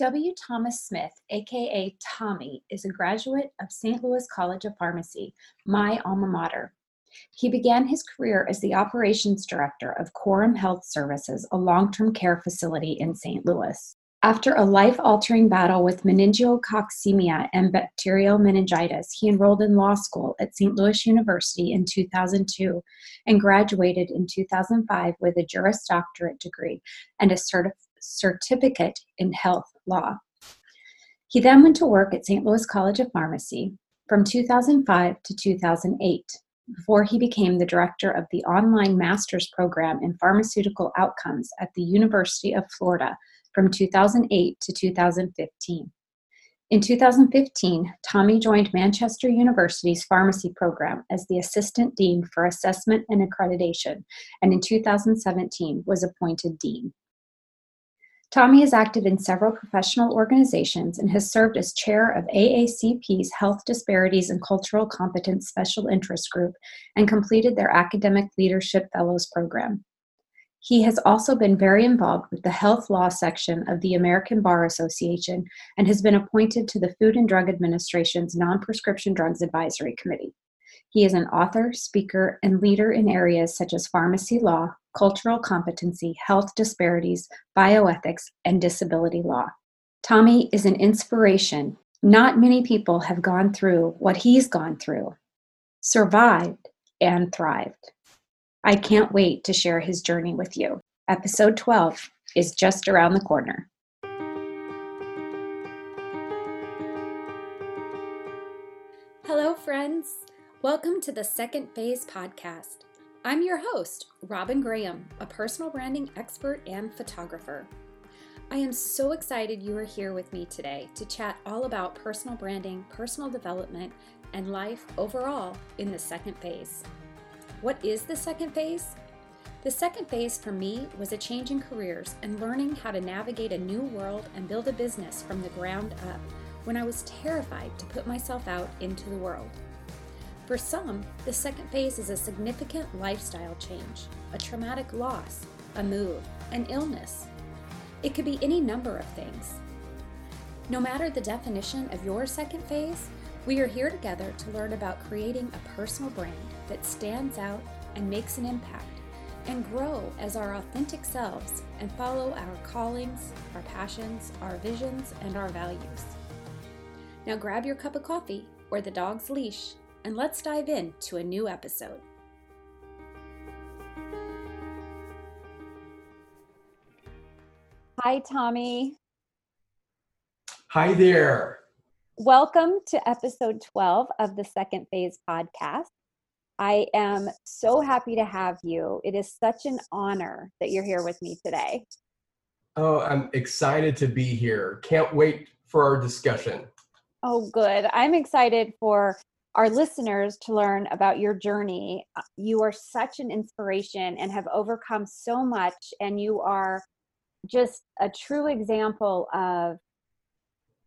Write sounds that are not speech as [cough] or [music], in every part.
W. Thomas Smith, aka Tommy, is a graduate of St. Louis College of Pharmacy, my alma mater. He began his career as the operations director of Corum Health Services, a long term care facility in St. Louis. After a life altering battle with meningococcemia and bacterial meningitis, he enrolled in law school at St. Louis University in 2002 and graduated in 2005 with a Juris Doctorate degree and a certif- certificate in health law. He then went to work at St. Louis College of Pharmacy from 2005 to 2008 before he became the director of the online master's program in pharmaceutical outcomes at the University of Florida from 2008 to 2015. In 2015, Tommy joined Manchester University's pharmacy program as the Assistant Dean for Assessment and Accreditation, and in 2017 was appointed Dean. Tommy is active in several professional organizations and has served as chair of AACP's Health Disparities and Cultural Competence Special Interest Group and completed their Academic Leadership Fellows Program. He has also been very involved with the health law section of the American Bar Association and has been appointed to the Food and Drug Administration's Non Prescription Drugs Advisory Committee. He is an author, speaker, and leader in areas such as pharmacy law, cultural competency, health disparities, bioethics, and disability law. Tommy is an inspiration. Not many people have gone through what he's gone through, survived, and thrived. I can't wait to share his journey with you. Episode 12 is just around the corner. Hello, friends. Welcome to the Second Phase podcast. I'm your host, Robin Graham, a personal branding expert and photographer. I am so excited you are here with me today to chat all about personal branding, personal development, and life overall in the second phase. What is the second phase? The second phase for me was a change in careers and learning how to navigate a new world and build a business from the ground up when I was terrified to put myself out into the world. For some, the second phase is a significant lifestyle change, a traumatic loss, a move, an illness. It could be any number of things. No matter the definition of your second phase, we are here together to learn about creating a personal brand that stands out and makes an impact, and grow as our authentic selves and follow our callings, our passions, our visions, and our values. Now grab your cup of coffee or the dog's leash, and let's dive in to a new episode. Hi, Tommy. Hi there. Welcome to episode 12 of the Second Phase podcast. I am so happy to have you. It is such an honor that you're here with me today. Oh, I'm excited to be here. Can't wait for our discussion. Oh, good. I'm excited for our listeners to learn about your journey. Uh, you are such an inspiration and have overcome so much, and you are just a true example of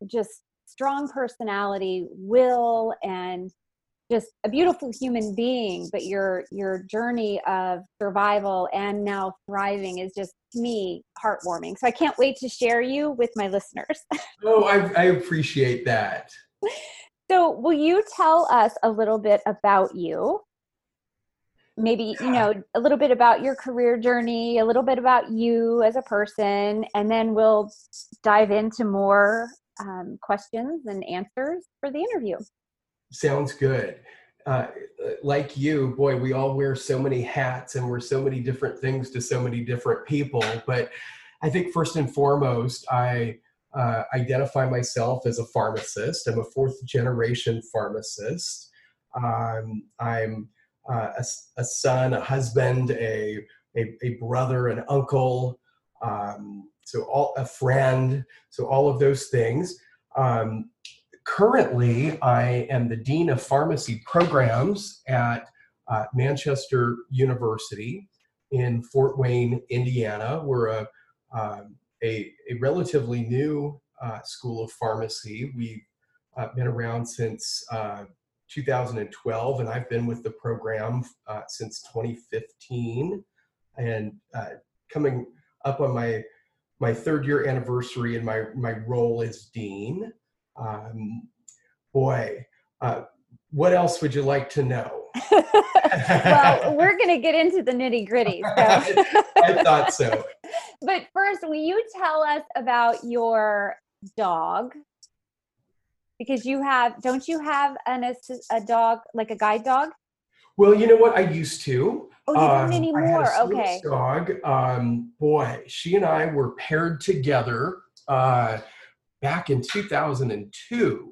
just strong personality, will, and just a beautiful human being. But your your journey of survival and now thriving is just to me heartwarming. So i can't wait to share you with my listeners. [laughs] Oh i, I appreciate that so will you tell us a little bit about you maybe you know a little bit about your career journey a little bit about you as a person and then we'll dive into more um, questions and answers for the interview Sounds good. Uh, like you, boy, we all wear so many hats and we're so many different things to so many different people. But I think first and foremost, I uh, identify myself as a pharmacist. I'm a fourth generation pharmacist. Um, I'm uh, a, a, son, a husband, a, a, a brother, an uncle, um, so all a friend, so all of those things. Um, currently, I am the Dean of Pharmacy Programs at uh, Manchester University in Fort Wayne, Indiana. We're a, um, a, a, relatively new uh, school of pharmacy. We've uh, been around since uh, 2012, and I've been with the program uh, since 2015. And uh, coming up on my my third year anniversary in my my role as dean. Um, boy, uh, what else would you like to know? [laughs] well, we're going to get into the nitty gritty. [laughs] So. I thought so. But first, will you tell us about your dog? Because you have, don't you have an a dog like a guide dog? Well, you know what? I used to. Oh, you don't um, anymore. okay. Dog. Um, boy, she and I were paired together uh, back in 2002.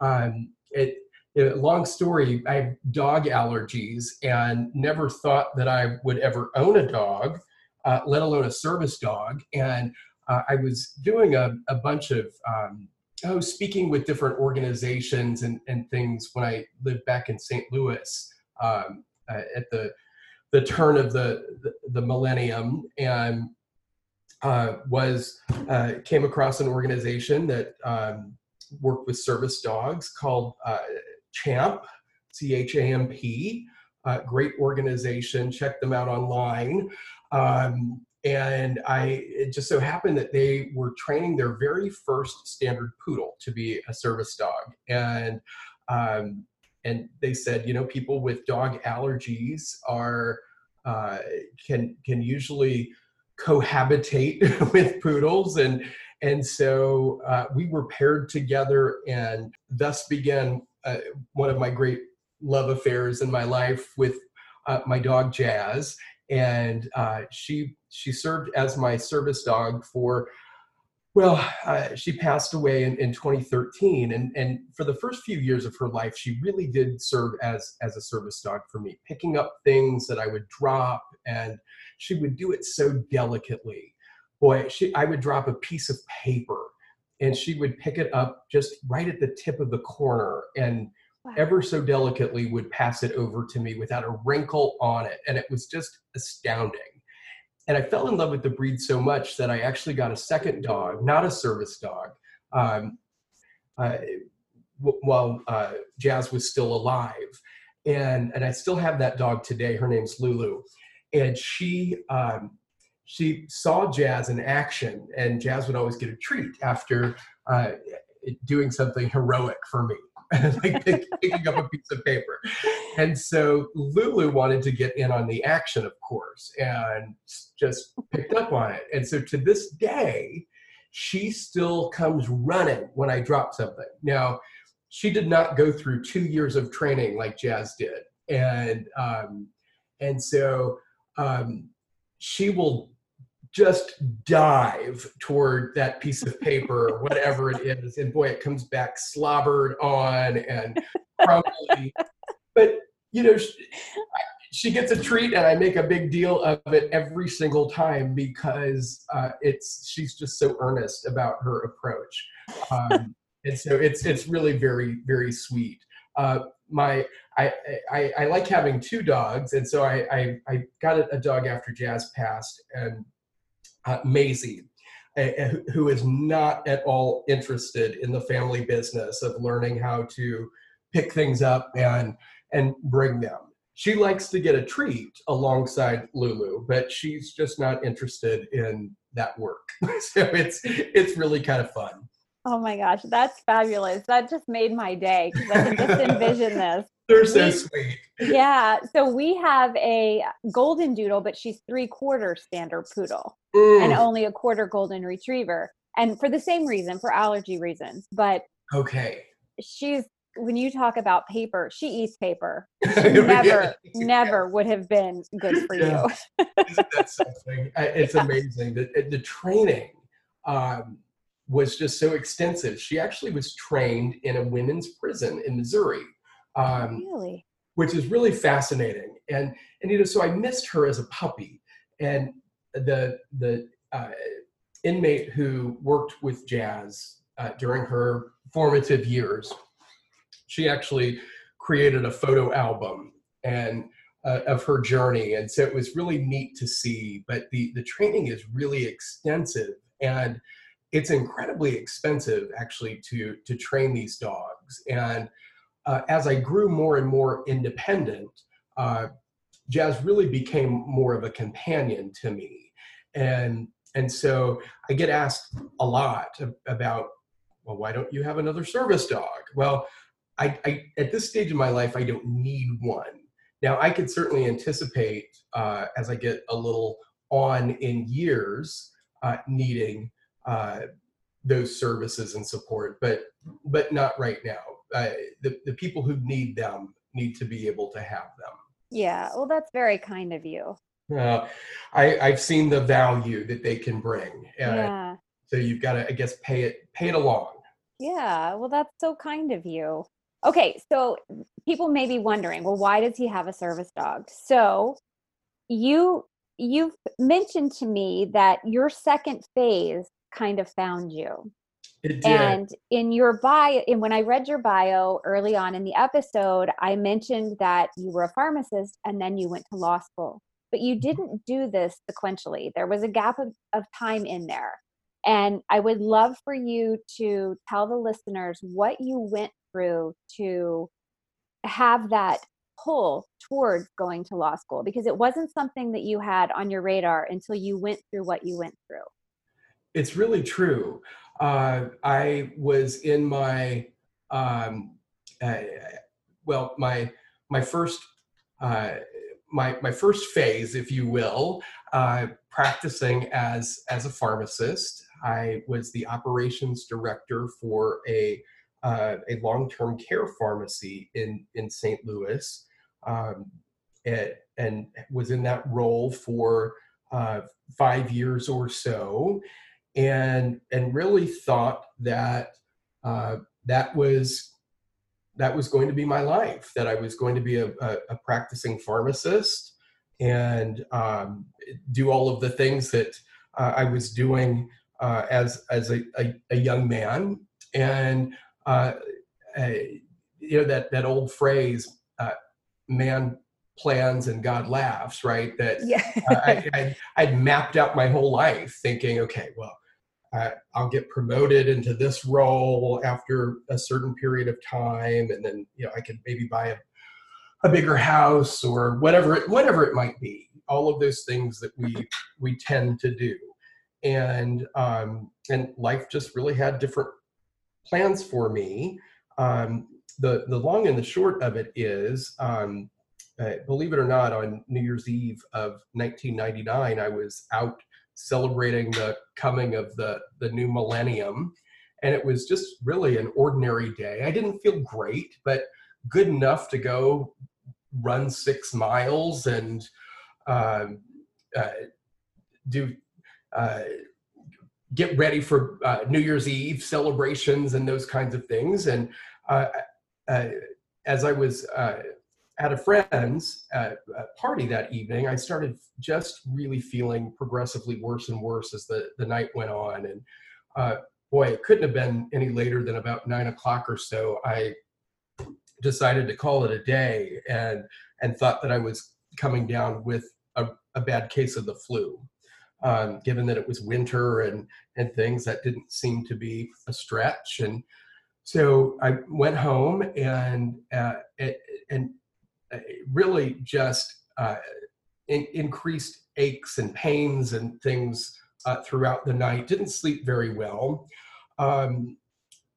Um, it, it, long story. I have dog allergies and never thought that I would ever own a dog, uh, let alone a service dog. And uh, I was doing a, a bunch of um, oh, speaking with different organizations and, and things when I lived back in St. Louis um, uh, at the the turn of the the, the millennium and uh, was uh, came across an organization that um, worked with service dogs called uh, Champ, C H A M P. Uh, great organization. Check them out online. Um, and I it just so happened that they were training their very first standard poodle to be a service dog, and um, and they said, you know, people with dog allergies are uh, can can usually cohabitate [laughs] with poodles, and and so uh, we were paired together, and thus began uh, one of my great love affairs in my life with uh, my dog Jazz, and uh, she she served as my service dog for well, uh, she passed away in, in 2013, and, and for the first few years of her life, she really did serve as, as a service dog for me, picking up things that I would drop, and she would do it so delicately. Boy, she, I would drop a piece of paper, and she would pick it up just right at the tip of the corner, and wow. ever so delicately would pass it over to me without a wrinkle on it, and it was just astounding and I fell in love with the breed so much that I actually got a second dog, not a service dog, um, uh, while uh, Jazz was still alive. And, and I still have that dog today. Her name's Lulu. And she, um, she saw Jazz in action, and Jazz would always get a treat after uh, doing something heroic for me. [laughs] like pick, picking up a piece of paper. And so Lulu wanted to get in on the action, of course, and just picked up on it. And so to this day, she still comes running when I drop something. Now, she did not go through two years of training like Jazz did, and um, and so um, she will just dive toward that piece of paper, whatever it is, and boy, it comes back slobbered on and crumbly. but you know, she, she, gets a treat, and I make a big deal of it every single time because uh, it's she's just so earnest about her approach, um, and so it's it's really very very sweet. Uh, my I, I, I like having two dogs, and so I I, I got a dog after Jazz passed, and uh, Maisie, who is not at all interested in the family business of learning how to pick things up and and bring them. She likes to get a treat alongside Lulu, but she's just not interested in that work. [laughs] so it's it's really kind of fun. Oh my gosh, that's fabulous. That just made my day because I can just envision [laughs] this. They're so sweet. Yeah. So we have a golden doodle, but she's three quarter standard poodle and only a quarter golden retriever. And for the same reason, for allergy reasons. But okay. She's when you talk about paper, she eats paper. [laughs] She never, never [laughs] would have been good for yeah. you. Isn't that something? It's yeah. amazing. The, the training um, was just so extensive. She actually was trained in a women's prison in Missouri. Um, really? Which is really fascinating. And, and, you know, so I missed her as a puppy. And the, the uh, inmate who worked with Jazz uh, during her formative years, she actually created a photo album and uh, of her journey. And so it was really neat to see, but the, the training is really extensive and it's incredibly expensive actually to, to train these dogs. And uh, as I grew more and more independent, uh, jazz really became more of a companion to me. And and so I get asked a lot about, well, why don't you have another service dog? Well, I, I at this stage of my life, I don't need one. Now, I could certainly anticipate uh, as I get a little on in years uh, needing uh, those services and support, but but not right now. Uh, the the people who need them need to be able to have them. Yeah, well, that's very kind of you. Uh, I, I've seen the value that they can bring. Uh, yeah. So you've got to, I guess, pay it pay it along. Yeah. Well, that's so kind of you. Okay, so people may be wondering, well, why does he have a service dog? So you you've mentioned to me that your second phase kind of found you. It did. And in your bio, and when I read your bio early on in the episode, I mentioned that you were a pharmacist and then you went to law school. But you Mm-hmm. didn't do this sequentially. There was a gap of, of time in there. And I would love for you to tell the listeners what you went through to have that pull towards going to law school because it wasn't something that you had on your radar until you went through what you went through. It's really true. Uh, I was in my um, uh, well, my my first uh, my my first phase, if you will, uh, practicing as as a pharmacist. I was the operations director for a uh, a long term care pharmacy in in St. Louis, um, and, was in that role for uh, five years or so, and and really thought that uh, that was that was going to be my life. That I was going to be a, a, a practicing pharmacist and um, do all of the things that uh, I was doing uh, as as a, a, a, young man. And uh, you know that that old phrase, uh, "Man plans and God laughs," right? That yeah. I, I, I'd mapped out my whole life, thinking, okay, well, uh, I'll get promoted into this role after a certain period of time, and then you know I could maybe buy a, a bigger house or whatever it, whatever it might be. All of those things that we we tend to do, and um, and life just really had different plans for me. Um, the the long and the short of it is, um, uh, believe it or not, on New Year's Eve of 1999, I was out celebrating the coming of the the new millennium. And it was just really an ordinary day. I didn't feel great but good enough to go run six miles and uh, uh, do uh, get ready for uh, new year's eve celebrations and those kinds of things. And uh, uh, as i was at a friend's uh, party that evening, I started just really feeling progressively worse and worse as the, the night went on. And uh, boy, it couldn't have been any later than about nine o'clock or so. I decided to call it a day and, and thought that I was coming down with a, a bad case of the flu. Um, given that it was winter and, and things, that didn't seem to be a stretch. And so I went home and, uh, and really just uh, in, increased aches and pains and things uh, throughout the night. Didn't sleep very well. Um,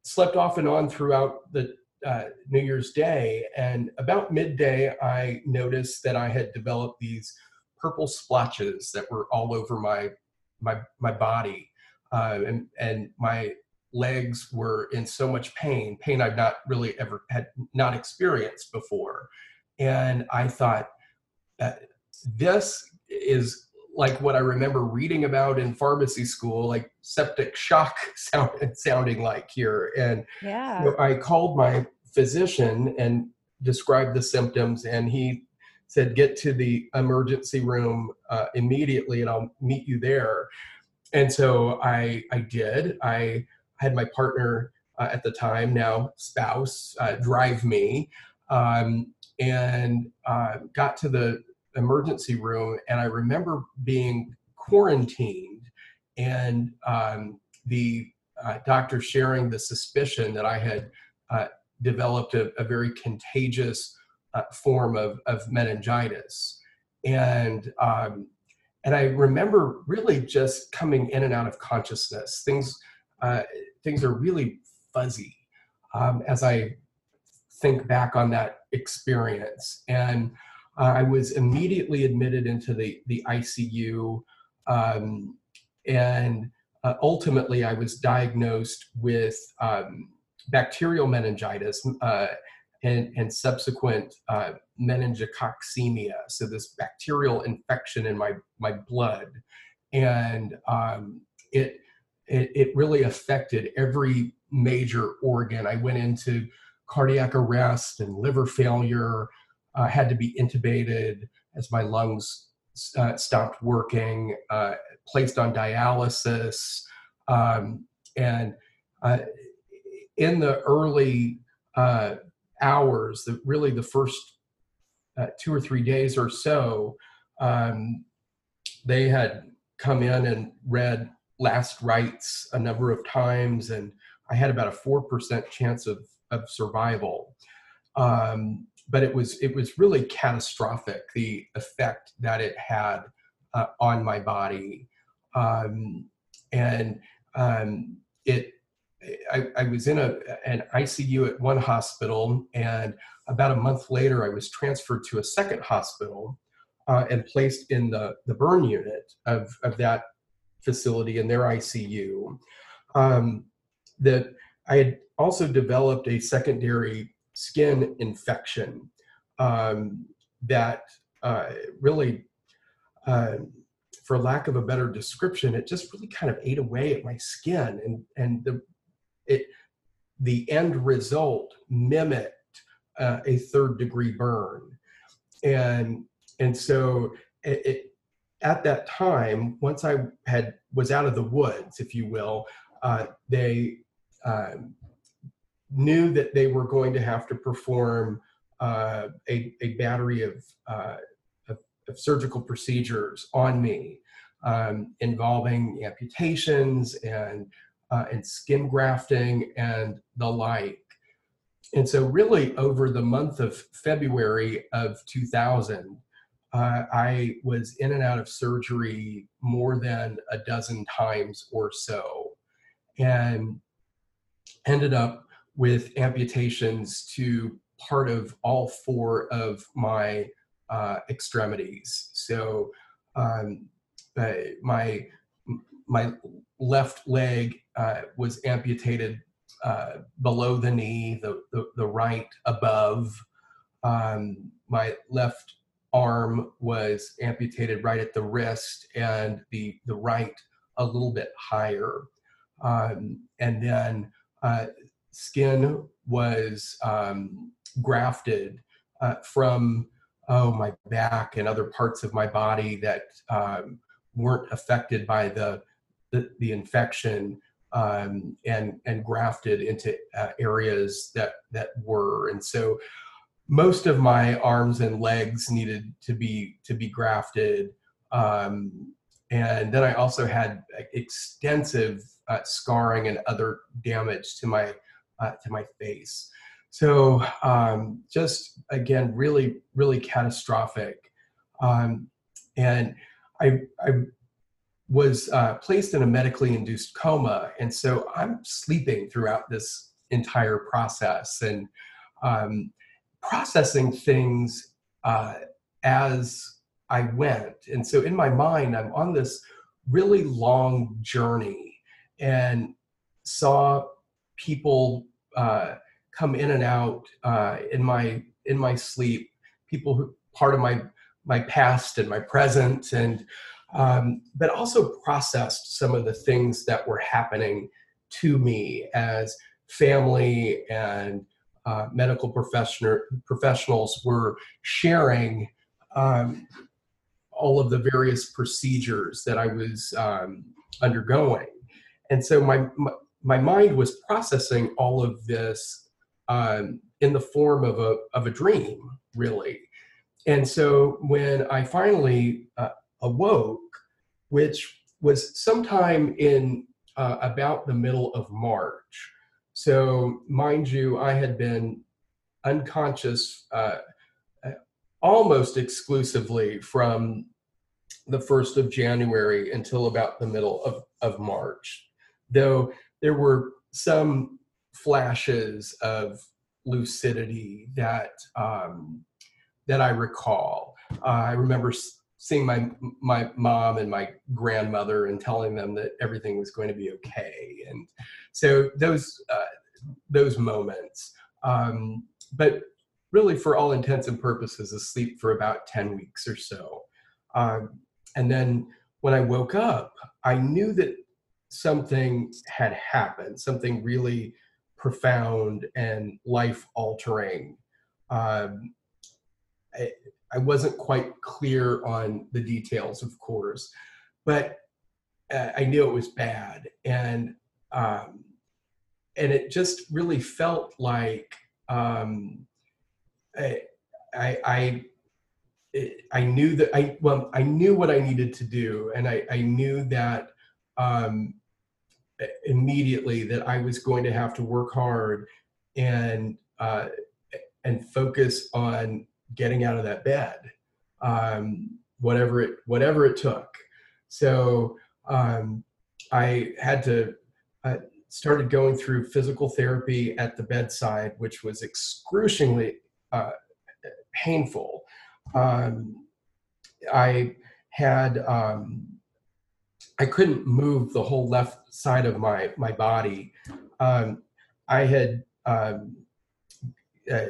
slept off and on throughout the uh, New Year's Day. And about midday, I noticed that I had developed these purple splotches that were all over my my my body, uh, and and my legs were in so much pain, pain I've not really ever had not experienced before and I thought, uh, this is like what I remember reading about in pharmacy school, like septic shock [laughs] sound, sounding like here. And yeah. I called my physician and described the symptoms, and he said, "Get to the emergency room uh, immediately, and I'll meet you there." And so I I did. I had my partner uh, at the time, now spouse, uh, drive me. Um, and uh, got to the emergency room and i remember being quarantined and um, the uh, doctor sharing the suspicion that i had uh, developed a, a, very contagious uh, form of, of meningitis and um, and I remember really just coming in and out of consciousness. Things uh, things are really fuzzy um, as I think back on that experience. And uh, I was immediately admitted into the the ICU, um, and uh, ultimately I was diagnosed with um, bacterial meningitis uh, and, and subsequent uh, meningococcemia, so this bacterial infection in my my blood, and um, it, it it really affected every major organ. I went into cardiac arrest and liver failure. Uh, had to be intubated as my lungs uh, stopped working. Uh, placed on dialysis, um, and uh, in the early uh, hours, the, really the first uh, two or three days or so, um, they had come in and read last rites a number of times, and I had about a four percent chance of of survival. Um, but it was it was really catastrophic the effect that it had uh, on my body, um, and um, it I, I, was in a, an ICU at one hospital, and about a month later, I was transferred to a second hospital uh, and placed in the, the burn unit of, of that facility in their ICU. Um, that I had also developed a secondary skin infection um, that uh, really, uh, for lack of a better description, it just really kind of ate away at my skin, and and the it the end result mimicked uh, a third degree burn. And and so it, it, at that time once i had was out of the woods if you will uh, they uh, knew that they were going to have to perform uh, a, a battery of, uh, of, of, surgical procedures on me um, involving amputations and uh, and skin grafting and the like. And so, really, over the month of February of 2000, uh, I was in and out of surgery more than a dozen times or so, and ended up with amputations to part of all four of my uh, extremities. So, um, uh, my my left leg uh, was amputated uh, below the knee, the, the, the right above. Um, my left arm was amputated right at the wrist, and the, the right a little bit higher. Um, and then uh, skin was um, grafted uh, from oh my back and other parts of my body that um, weren't affected by the the, the infection um, and and grafted into uh, areas that that were. And so most of my arms and legs needed to be to be grafted um, and then I also had extensive uh, scarring and other damage to my uh, to my face. So um, just again, really, really catastrophic. Um, and I, I was uh, placed in a medically induced coma. And so I'm sleeping throughout this entire process and um, processing things uh, as I went. And so in my mind, I'm on this really long journey and saw people uh, come in and out uh, in my in my sleep. People who part of my my past and my present and um, but also processed some of the things that were happening to me as family and uh, medical professional, professionals were sharing um, all of the various procedures that I was um, undergoing. And so my, my, my, mind was processing all of this um, in the form of a, of a dream, really. And so when I finally uh, awoke, which was sometime in uh, about the middle of March. So, mind you, I had been unconscious uh, almost exclusively from the 1st of January until about the middle of, of March. Though there were some flashes of lucidity that um, that I recall. Uh, I remember seeing my my mom and my grandmother and telling them that everything was going to be okay, and so those uh, those moments. Um, but really, for all intents and purposes, asleep for about ten weeks or so, um, and then when I woke up, I knew that something had happened, something really profound and life altering. Um, I, I, wasn't quite clear on the details, of course, but uh, I knew it was bad, and um, and it just really felt like um, I, I, I I knew that I well I knew what I needed to do, and I, I knew that um, immediately that I was going to have to work hard and uh, and focus on getting out of that bed, um, whatever it whatever it took. So um, I had to uh, started going through physical therapy at the bedside, which was excruciatingly uh, painful. Um, I had um, I couldn't move the whole left side of my my body. Um, I had um, uh,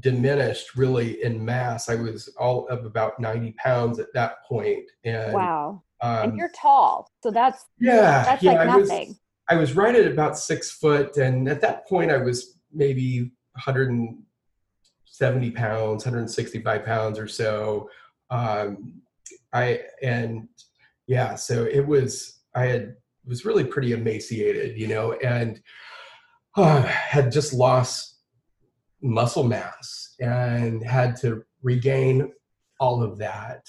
diminished really in mass. I was all of about ninety pounds at that point. And, wow! Um, and you're tall, so that's yeah, that's yeah, like I nothing. Was, I was right at about six foot, and at that point, I was maybe 170 pounds, 165 pounds or so. Um, I and yeah, so it was, I had, was really pretty emaciated, you know, and uh, had just lost muscle mass and had to regain all of that.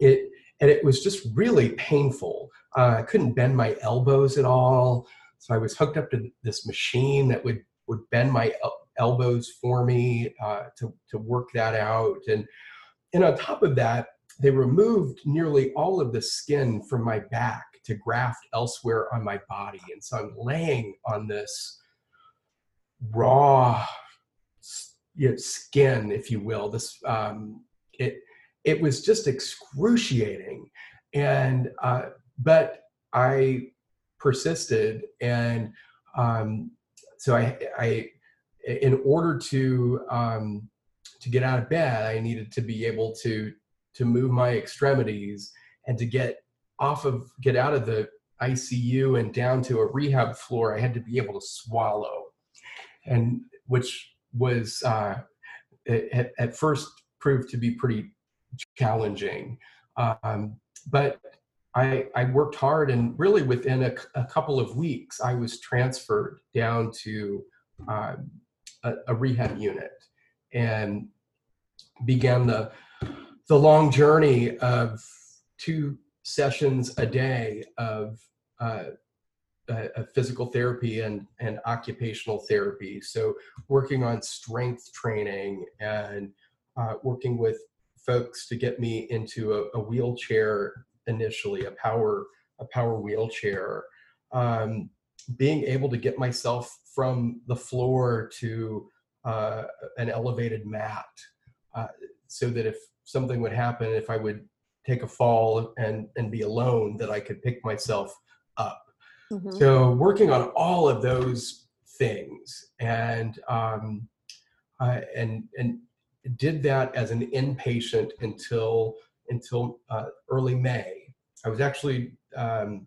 It, and it was just really painful. Uh, I couldn't bend my elbows at all. So I was hooked up to this machine that would, would bend my el- elbows for me uh, to, to work that out. And, and on top of that, they removed nearly all of the skin from my back to graft elsewhere on my body. And so I'm laying on this raw you know, skin, if you will. This um, it it was just excruciating, and uh, but I persisted, and um, so I, I in order to um, to get out of bed, I needed to be able to to move my extremities and to get off of get out of the ICU and down to a rehab floor, I had to be able to swallow, and which was uh, at, at, first proved to be pretty challenging. Um, but I, I, worked hard, and really within a, a, couple of weeks, I was transferred down to um, a, a rehab unit and began the the long journey of two sessions a day of uh, uh, physical therapy and, and occupational therapy. So, working on strength training and uh, working with folks to get me into a, a, wheelchair initially, a power a power wheelchair. Um, being able to get myself from the floor to uh, an elevated mat, uh, so that if something would happen if I would take a fall and and be alone that I could pick myself up. Mm-hmm. So working on all of those things and um, uh, and and did that as an inpatient until until uh, early May. I was actually um,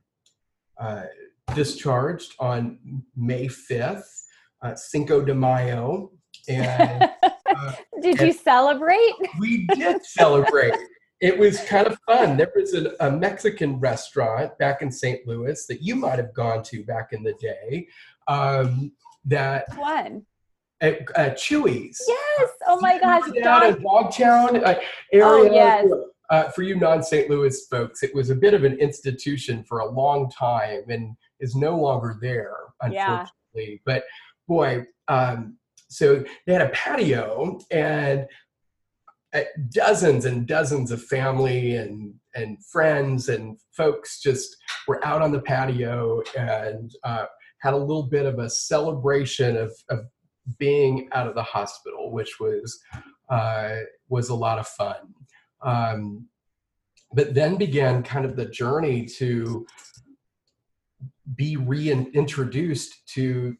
uh, discharged on May fifth, uh, Cinco de Mayo, and [laughs] did you celebrate? We did celebrate. it was kind of fun. There was a, a, Mexican restaurant back in St. Louis that you might have gone to back in the day. Um, that one. At, uh, Chuy's. Yes. Oh my gosh. Down in Dogtown uh, area. Oh, yes. Uh, for you non-St. Louis folks, it was a bit of an institution for a long time and is no longer there, unfortunately. Yeah. But boy, um, so they had a patio and dozens and dozens of family and and friends and folks just were out on the patio and uh, had a little bit of a celebration of, of being out of the hospital, which was uh, was a lot of fun. Um, but then began kind of the journey to be reintroduced to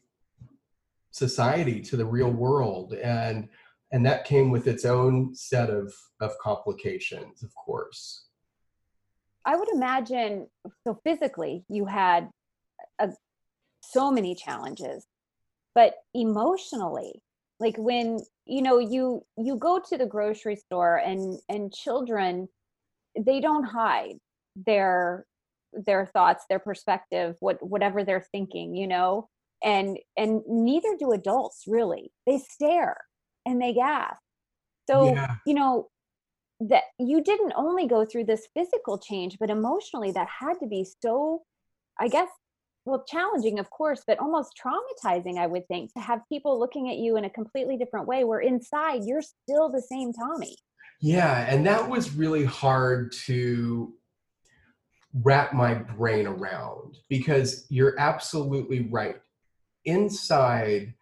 society, to the real world, and and that came with its own set of of complications, of course. I would imagine so physically you had a, so many challenges, but emotionally, like when you know you you go to the grocery store and and children they don't hide their their thoughts their perspective what whatever they're thinking you know and and neither do adults really. They stare and they gasp. So yeah. you know that you didn't only go through this physical change but emotionally that had to be so i guess well challenging of course but almost traumatizing i would think to have people looking at you in a completely different way where inside you're still the same tommy. Yeah and that was really hard to wrap my brain around because you're absolutely right inside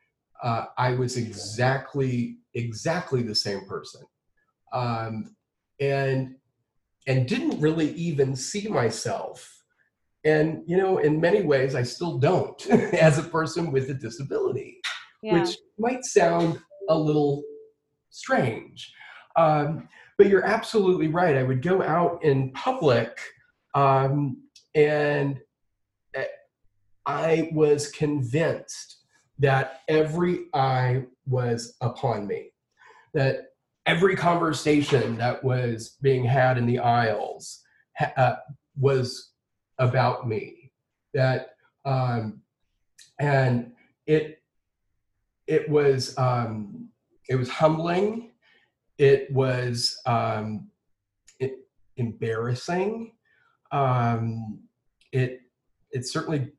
uh, i was exactly exactly the same person. Um, and and didn't really even see myself. And you know in many ways i still don't [laughs] as a person with a disability yeah. which might sound a little strange. Um, but you're absolutely right. I would go out in public um, and i was convinced that every eye was upon me that every conversation that was being had in the aisles uh, was about me that um, and it it was um, it was humbling. It was um, it, embarrassing. Um, it it certainly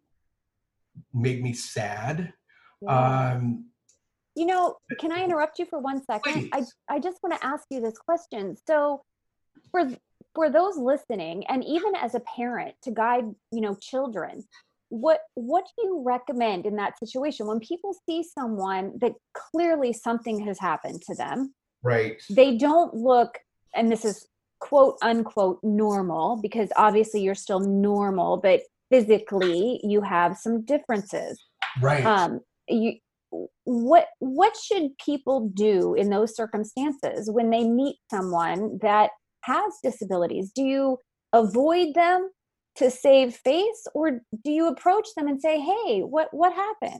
made me sad yeah. um, you know, can I interrupt you for one second? I, I just want to ask you this question. So for for those listening and even as a parent to guide, you know, children, what what do you recommend in that situation when people see someone that clearly something has happened to them? Right. They don't look and this is quote unquote normal because obviously you're still normal, but physically you have some differences. Right. Um you what what should people do in those circumstances when they meet someone that has disabilities do you avoid them to save face or do you approach them and say hey what what happened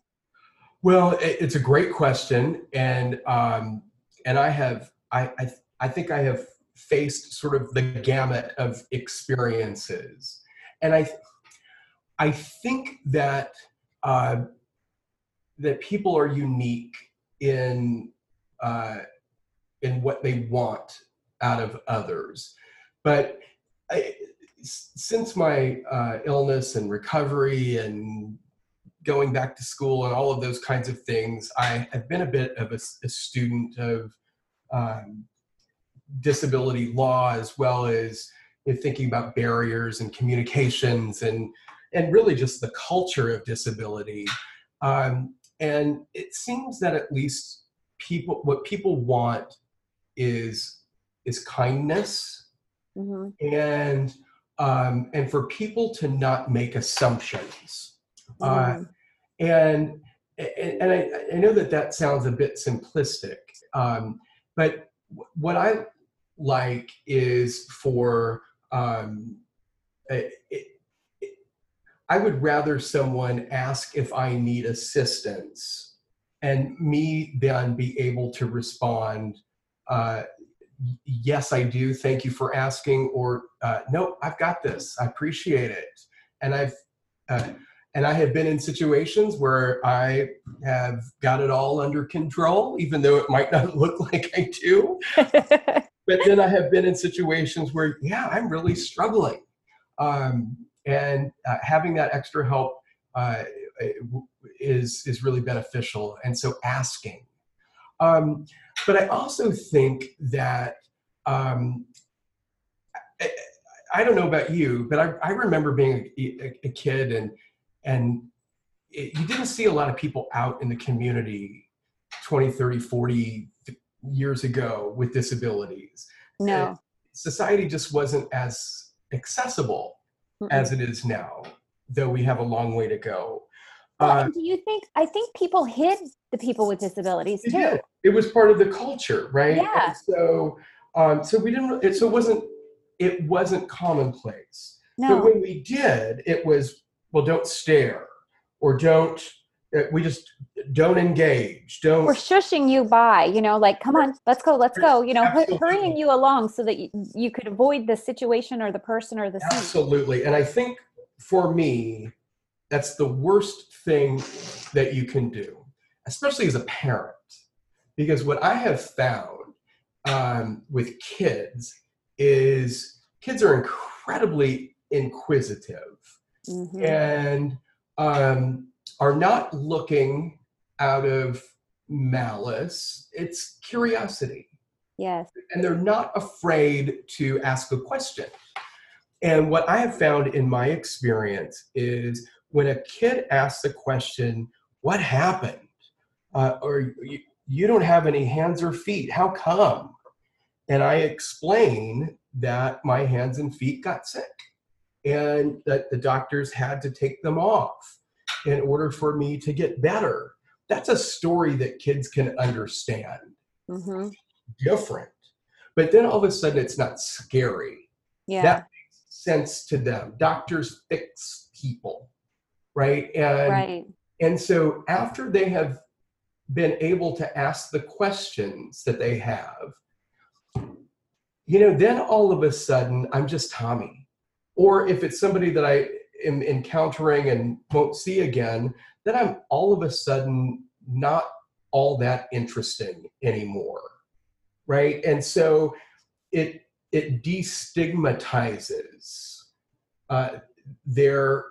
well it's a great question and um and i have i i, I think i have faced sort of the gamut of experiences and i i think that uh that people are unique in uh, in what they want out of others. But I, since my uh, illness and recovery and going back to school and all of those kinds of things, I have been a bit of a, a student of um, disability law as well as thinking about barriers and communications and and really just the culture of disability. Um, and it seems that at least people what people want is is kindness mm-hmm. and um, and for people to not make assumptions uh, mm-hmm. uh, and, and, and I, I, know that that sounds a bit simplistic um, but what i like is for um, it, I would rather someone ask if I need assistance and me then be able to respond, uh, yes, I do. Thank you for asking. Or uh, no, I've got this. I appreciate it. And I've, uh, and I have been in situations where I have got it all under control, even though it might not [laughs] look like I do. [laughs] but then I have been in situations where, yeah, I'm really struggling. Um, and uh, having that extra help uh, is is really beneficial and so asking um, but i also think that um, I, I, don't know about you, but I, I remember being a, a, kid and and it, you didn't see a lot of people out in the community 20, 30, 40 years ago with disabilities. No. And society just wasn't as accessible as it is now, though we have a long way to go. Well, uh, do you think? I think people hid the people with disabilities too. It, it was part of the culture, right? Yeah. And so, um, so we didn't. It, so it wasn't. It wasn't commonplace. No. But when we did, it was well, don't stare, or don't. Uh, we just don't engage. Don't. We're shushing you by, you know, like, come on, let's go, let's go. You know, Absolutely. hurrying you along so that you, you could avoid the situation or the person or the scene. Absolutely, and I think for me, that's the worst thing that you can do, especially as a parent. Because what I have found um, with kids is kids are incredibly inquisitive mm-hmm. and um, are not looking out of malice, it's curiosity. Yes. And they're not afraid to ask a question. And what I have found in my experience is when a kid asks a question, what happened? Uh, or you don't have any hands or feet. How come? And I explain that my hands and feet got sick and that the doctors had to take them off in order for me to get better. That's a story that kids can understand. Mm-hmm. Different. But then all of a sudden it's not scary. Yeah. That makes sense to them. Doctors fix people right? And right. and so after they have been able to ask the questions that they have, you know, then all of a sudden I'm just Tommy. Or if it's somebody that I am encountering and won't see again, then I'm all of a sudden not all that interesting anymore. Right. And so it it destigmatizes uh, their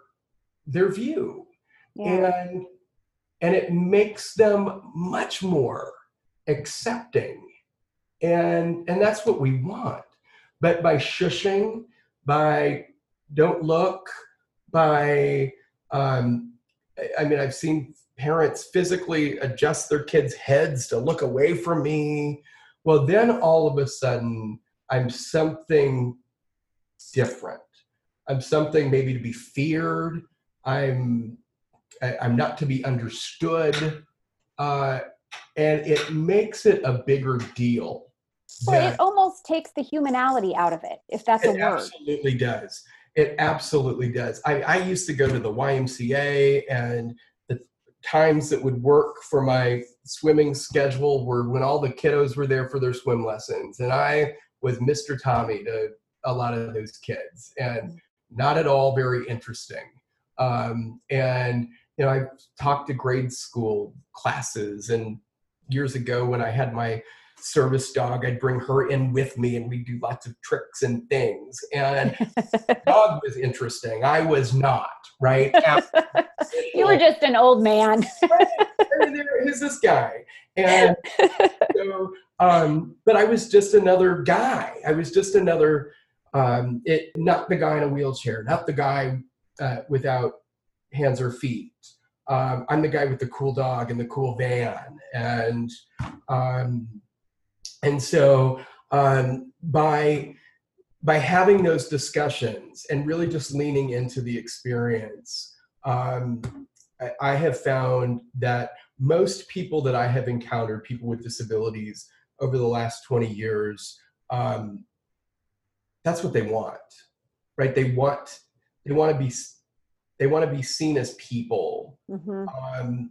their view yeah. and and it makes them much more accepting and and that's what we want but by shushing by don't look by um, i mean i've seen parents physically adjust their kids heads to look away from me well then all of a sudden i'm something different i'm something maybe to be feared I'm I'm not to be understood, uh, and it makes it a bigger deal. Well, it almost takes the humanality out of it, if that's a word. Absolutely does. It absolutely does. I, I used to go to the YMCA, and the times that would work for my swimming schedule were when all the kiddos were there for their swim lessons, and I was Mr. Tommy to a lot of those kids, and not at all very interesting. Um, and you know, I talked to grade school classes, and years ago when I had my service dog, I'd bring her in with me, and we'd do lots of tricks and things. And [laughs] dog was interesting. I was not right. [laughs] you were just an old man. Who's this guy? And so, um, but I was just another guy. I was just another. Um, it not the guy in a wheelchair, not the guy uh, without hands or feet. Um, I'm the guy with the cool dog and the cool van, and um, and so um, by by having those discussions and really just leaning into the experience, um, I, I have found that most people that I have encountered, people with disabilities over the last 20 years, um, that's what they want, right? They want they want to be they want to be seen as people mm-hmm. um,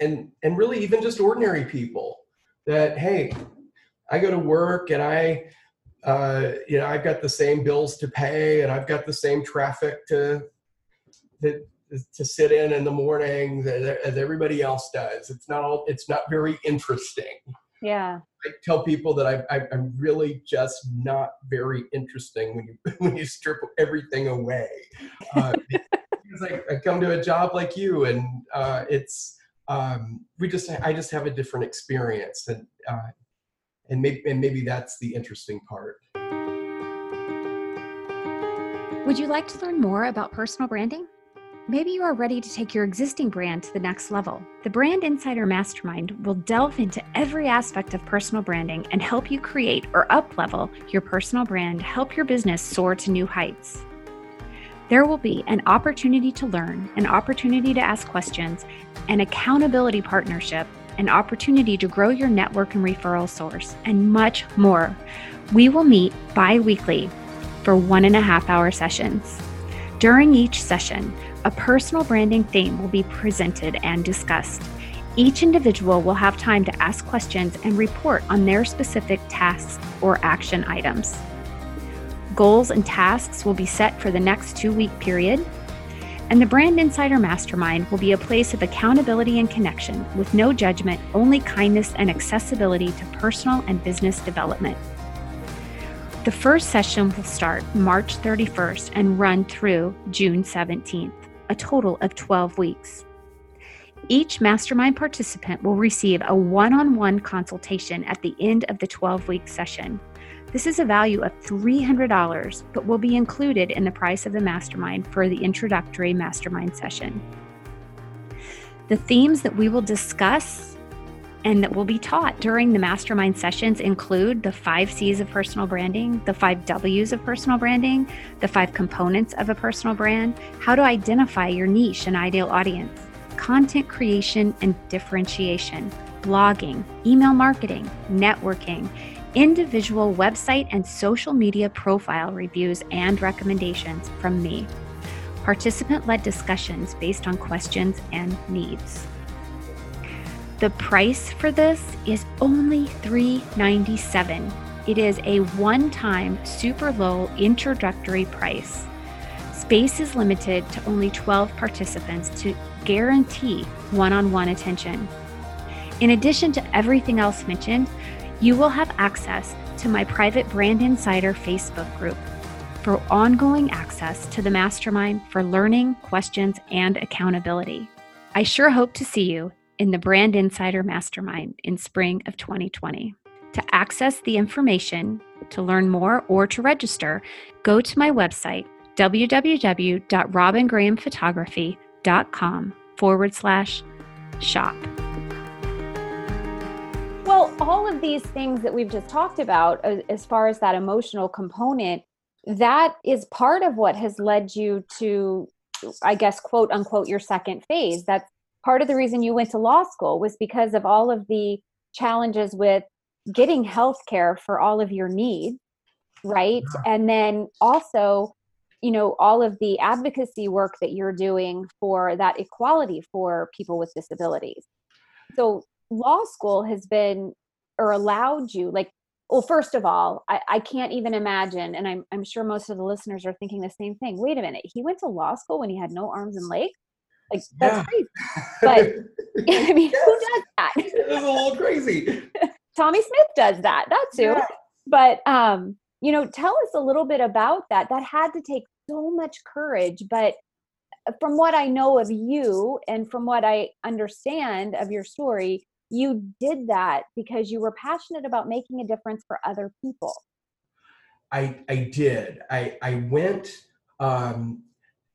and and really even just ordinary people that hey i go to work and i uh, you know i've got the same bills to pay and i've got the same traffic to to, to sit in in the morning as everybody else does. It's not all it's not very interesting. Yeah. I tell people that I, I, am really just not very interesting when you [laughs] when you strip everything away. Uh, [laughs] I, I, come to a job like you, and uh, it's um, we just I just have a different experience, and uh, and maybe and maybe that's the interesting part. Would you like to learn more about personal branding? Maybe you are ready to take your existing brand to the next level. The Brand Insider Mastermind will delve into every aspect of personal branding and help you create or up level your personal brand, help your business soar to new heights. There will be an opportunity to learn, an opportunity to ask questions, an accountability partnership, an opportunity to grow your network and referral source, and much more. We will meet bi weekly for one and a half hour sessions. During each session, a personal branding theme will be presented and discussed. Each individual will have time to ask questions and report on their specific tasks or action items. Goals and tasks will be set for the next two week period. And the Brand Insider Mastermind will be a place of accountability and connection with no judgment, only kindness and accessibility to personal and business development. The first session will start March 31st and run through June 17th, a total of 12 weeks. Each mastermind participant will receive a one on one consultation at the end of the 12 week session. This is a value of $300, but will be included in the price of the mastermind for the introductory mastermind session. The themes that we will discuss and that will be taught during the mastermind sessions include the five C's of personal branding, the five W's of personal branding, the five components of a personal brand, how to identify your niche and ideal audience, content creation and differentiation, blogging, email marketing, networking, individual website and social media profile reviews and recommendations from me. Participant led discussions based on questions and needs. The price for this is only 397. It is a one time super low introductory price. Space is limited to only 12 participants to guarantee one on one attention. In addition to everything else mentioned, you will have access to my private Brand Insider Facebook group for ongoing access to the mastermind for learning, questions, and accountability. I sure hope to see you in the Brand Insider Mastermind in spring of 2020. To access the information, to learn more, or to register, go to my website, www.robingrahamphotography.com forward slash shop. Well, all of these things that we've just talked about, as far as that emotional component, that is part of what has led you to, I guess, quote unquote, your second phase. That's part of the reason you went to law school was because of all of the challenges with getting health care for all of your needs right yeah. and then also you know all of the advocacy work that you're doing for that equality for people with disabilities so law school has been or allowed you like well first of all I, I can't even imagine and I'm, I'm sure most of the listeners are thinking the same thing wait a minute he went to law school when he had no arms and legs like that's yeah. crazy. [laughs] But [laughs] I mean, yes. who does that? it's a little crazy. [laughs] Tommy Smith does that. That too. Yeah. But um, you know, tell us a little bit about that. That had to take so much courage, but uh, from what I know of you and from what I understand of your story, you did that because you were passionate about making a difference for other people. I I did. I I went um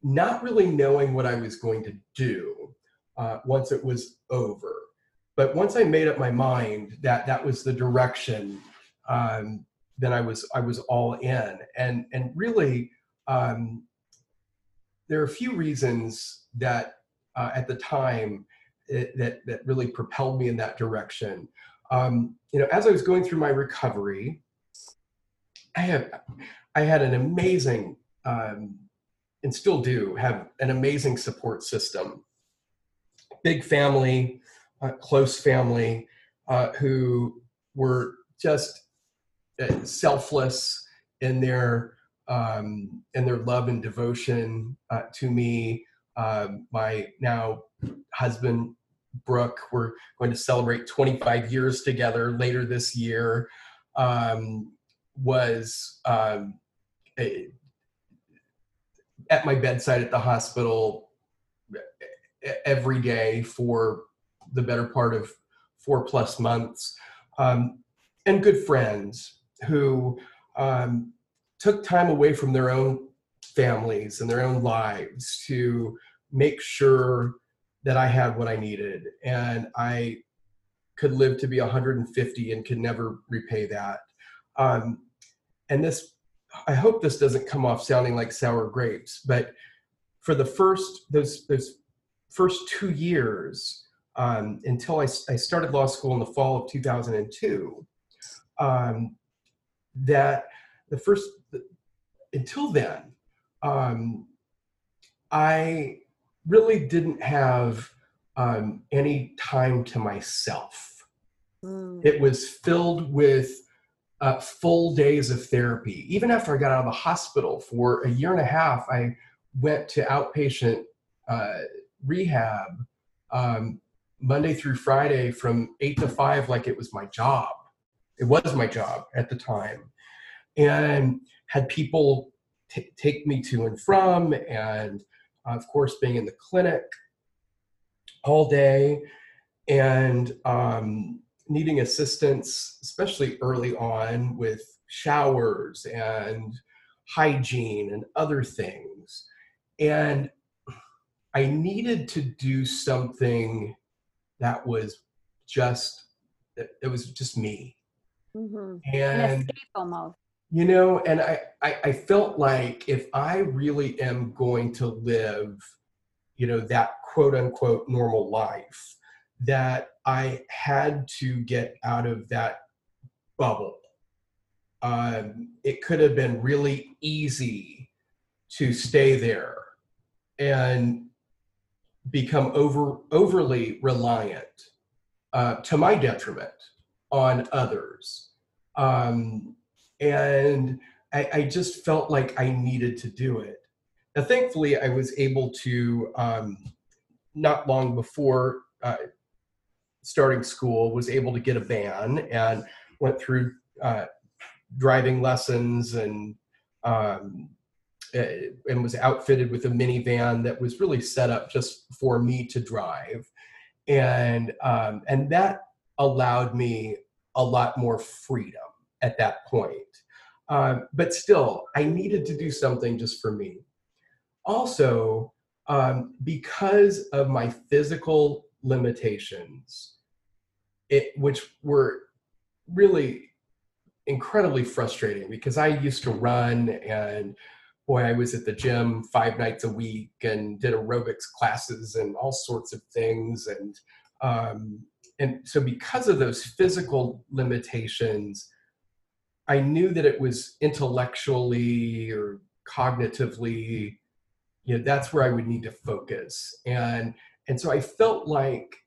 not really knowing what I was going to do uh, once it was over. But once I made up my mind that that was the direction, um, then I was I was all in. And and really, um, there are a few reasons that uh, at the time that that really propelled me in that direction. Um, you know, as I was going through my recovery, I had I had an amazing um, and still do have an amazing support system. Big family, uh, close family, uh, who were just uh, selfless in their um, in their love and devotion uh, to me. Um, my now husband Brooke, we're going to celebrate 25 years together later this year. Um, was um, a, at my bedside at the hospital every day for the better part of four plus months. Um, and good friends who um, took time away from their own families and their own lives to make sure that I had what I needed. And I could live to be 150 and could never repay that. Um, and this, I hope this doesn't come off sounding like sour grapes, but for the first, those, those first two years, um, until I, I, started law school in the fall of 2002, um, that the first, until then, um, I really didn't have um, any time to myself. Mm. It was filled with uh, full days of therapy. Even after I got out of the hospital for a year and a half, I went to outpatient uh, rehab um, Monday through Friday from eight to five, like it was my job. It was my job at the time. And had people t- take me to and from, and of course, being in the clinic all day and um, needing assistance, especially early on with showers and hygiene and other things. And I needed to do something that was just, it was just me. Mm-hmm. And, escape almost you know and I, I, I felt like if i really am going to live you know that quote unquote normal life that i had to get out of that bubble. Um, it could have been really easy to stay there and become over overly reliant uh, to my detriment on others. Um, and I, I, just felt like I needed to do it. Now, thankfully, I was able to, um, not long before uh, starting school, was able to get a van and went through uh, driving lessons and um, eh, and was outfitted with a minivan that was really set up just for me to drive, and um, and that allowed me a lot more freedom at that point. Uh, but still, I needed to do something just for me. Also, um, because of my physical limitations, it, which were really incredibly frustrating because I used to run and boy, I was at the gym five nights a week and did aerobics classes and all sorts of things. And, um, and so because of those physical limitations, I knew that it was intellectually or cognitively, you know, that's where I would need to focus. And and so I felt like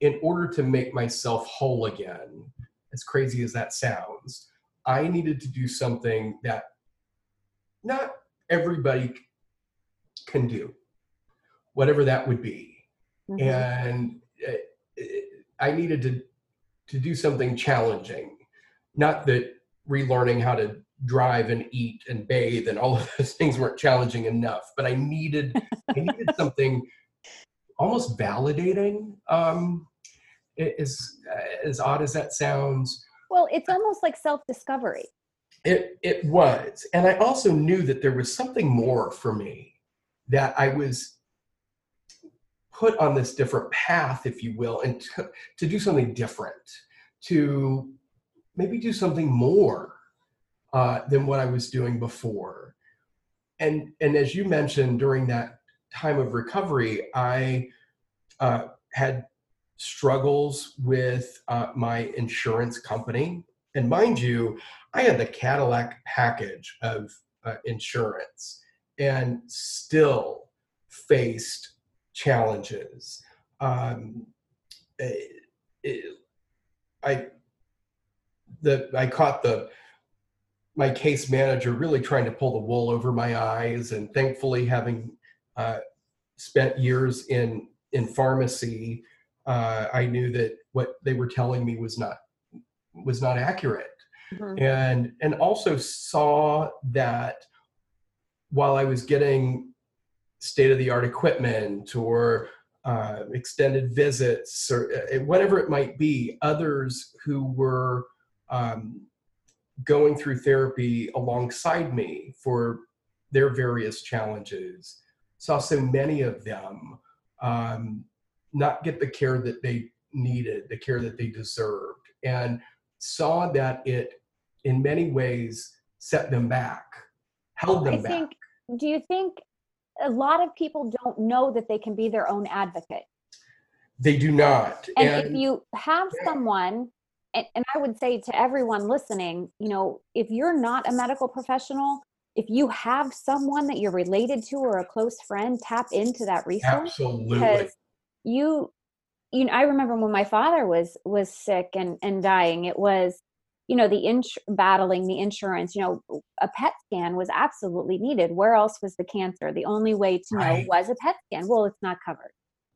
in order to make myself whole again, as crazy as that sounds, I needed to do something that not everybody can do, whatever that would be. Mm-hmm. And it, it, I needed to to do something challenging. Not that relearning how to drive and eat and bathe and all of those [laughs] things weren't challenging enough but i needed i needed [laughs] something almost validating um as as odd as that sounds. Well it's almost like self-discovery. It it was and i also knew that there was something more for me that i was put on this different path if you will and to, to do something different to maybe do something more uh, than what I was doing before. And and as you mentioned, during that time of recovery, I uh, had struggles with uh, my insurance company. And mind you, I had the Cadillac package of uh, insurance and still faced challenges. Um, it, it, I the I caught the my case manager really trying to pull the wool over my eyes, and thankfully, having uh, spent years in in pharmacy, uh, I knew that what they were telling me was not was not accurate, mm-hmm. and and also saw that while I was getting state of the art equipment or uh, extended visits or uh, whatever it might be, others who were um, going through therapy alongside me for their various challenges. Saw so many of them um, not get the care that they needed, the care that they deserved, and saw that it, in many ways, set them back, held them I back. think, do you think a lot of people don't know that they can be their own advocate? They do not. And, if you have someone, and, and I would say to everyone listening, you know, if you're not a medical professional, if you have someone that you're related to or a close friend, tap into that resource absolutely. because you you know i remember when my father was was sick and and dying it was you know the ins- battling the insurance you know a pet scan was absolutely needed where else was the cancer the only way to know Right. was a pet scan well it's not covered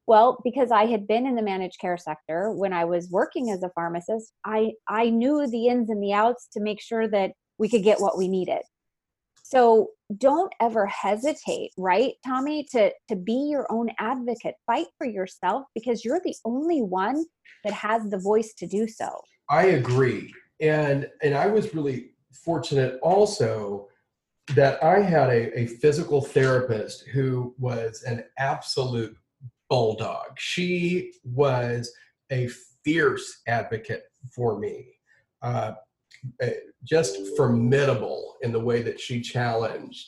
well because i had been in the managed care sector when i was working as a pharmacist i i knew the ins and the outs to make sure that we could get what we needed. So don't ever hesitate right tommy to to be your own advocate. Fight for yourself because you're the only one that has the voice to do so. I agree. And and I was really fortunate also that I had a, a physical therapist who was an absolute bulldog. She was a fierce advocate for me. Uh, eh, just formidable in the way that she challenged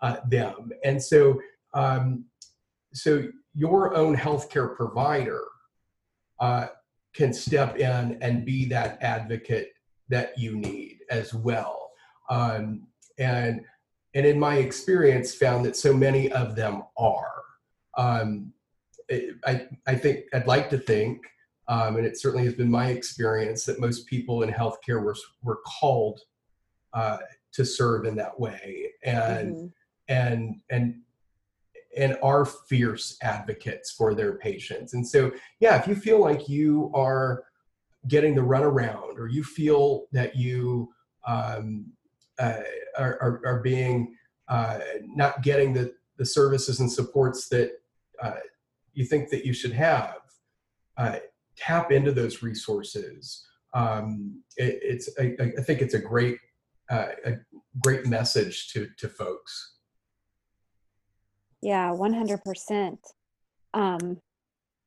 uh, them. And so um, so your own healthcare provider uh, can step in and be that advocate that you need as well. Um, and and in my experience, found that so many of them are. Um, I I think I'd like to think, um, and it certainly has been my experience that most people in healthcare were were called uh, to serve in that way, and Mhm. and and and are fierce advocates for their patients. And so, yeah, if you feel like you are getting the runaround, or you feel that you um, uh, are, are, are being uh, not getting the the services and supports that uh, you think that you should have, uh, tap into those resources. Um, it, it's I, I think it's a great uh, a great message to to folks. Yeah, 100%. Um,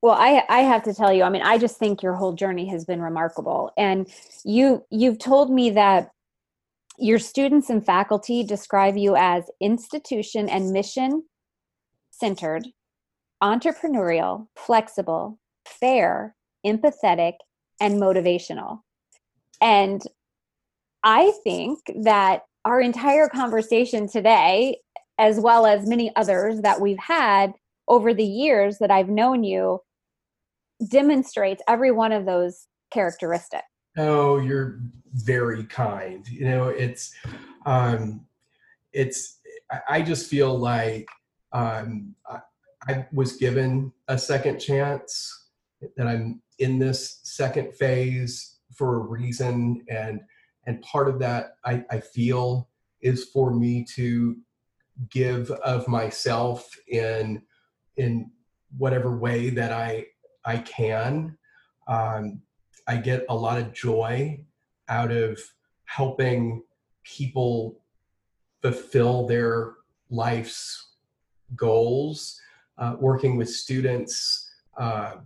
well, I I have to tell you, I mean, I just think your whole journey has been remarkable. And you you've told me that your students and faculty describe you as institution and mission centered, entrepreneurial, flexible, fair, empathetic, and motivational. And I think that our entire conversation today as well as many others that we've had over the years that I've known you, demonstrates every one of those characteristics. Oh, you're very kind. You know, it's, um, it's. I- just feel like um, I, was given a second chance. That I'm in this second phase for a reason, and and part of that I, I feel is for me to give of myself in in whatever way that I I can. Um, I get a lot of joy out of helping people fulfill their life's goals, uh, working with students uh,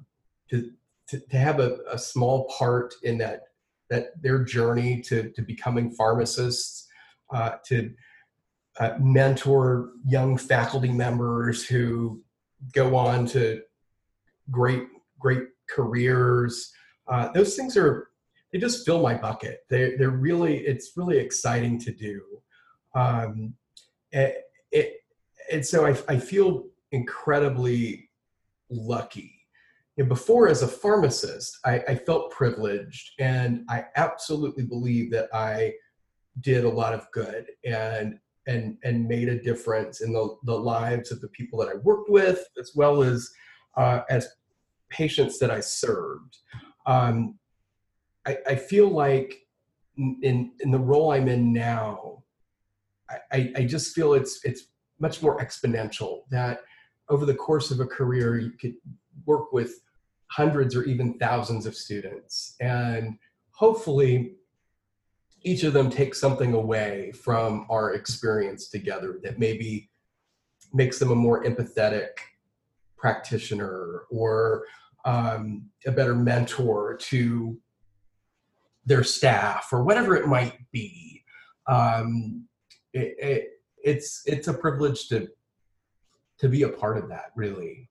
to, to, to have a, a small part in that that their journey to, to becoming pharmacists, uh, to uh, mentor young faculty members who go on to great great careers. Uh, those things are they just fill my bucket. They they're really it's really exciting to do. Um, it, it, and so I, I feel incredibly lucky. And before, as a pharmacist, I, I felt privileged, and I absolutely believe that I did a lot of good and and and made a difference in the, the lives of the people that I worked with, as well as uh, as patients that I served. Um, I, I feel like in in the role I'm in now, I, I just feel it's it's much more exponential. That over the course of a career, you could work with hundreds or even thousands of students, and hopefully, each of them take something away from our experience together that maybe makes them a more empathetic practitioner or um, a better mentor to their staff or whatever it might be. Um, it, it, it's it's a privilege to to be a part of that, really.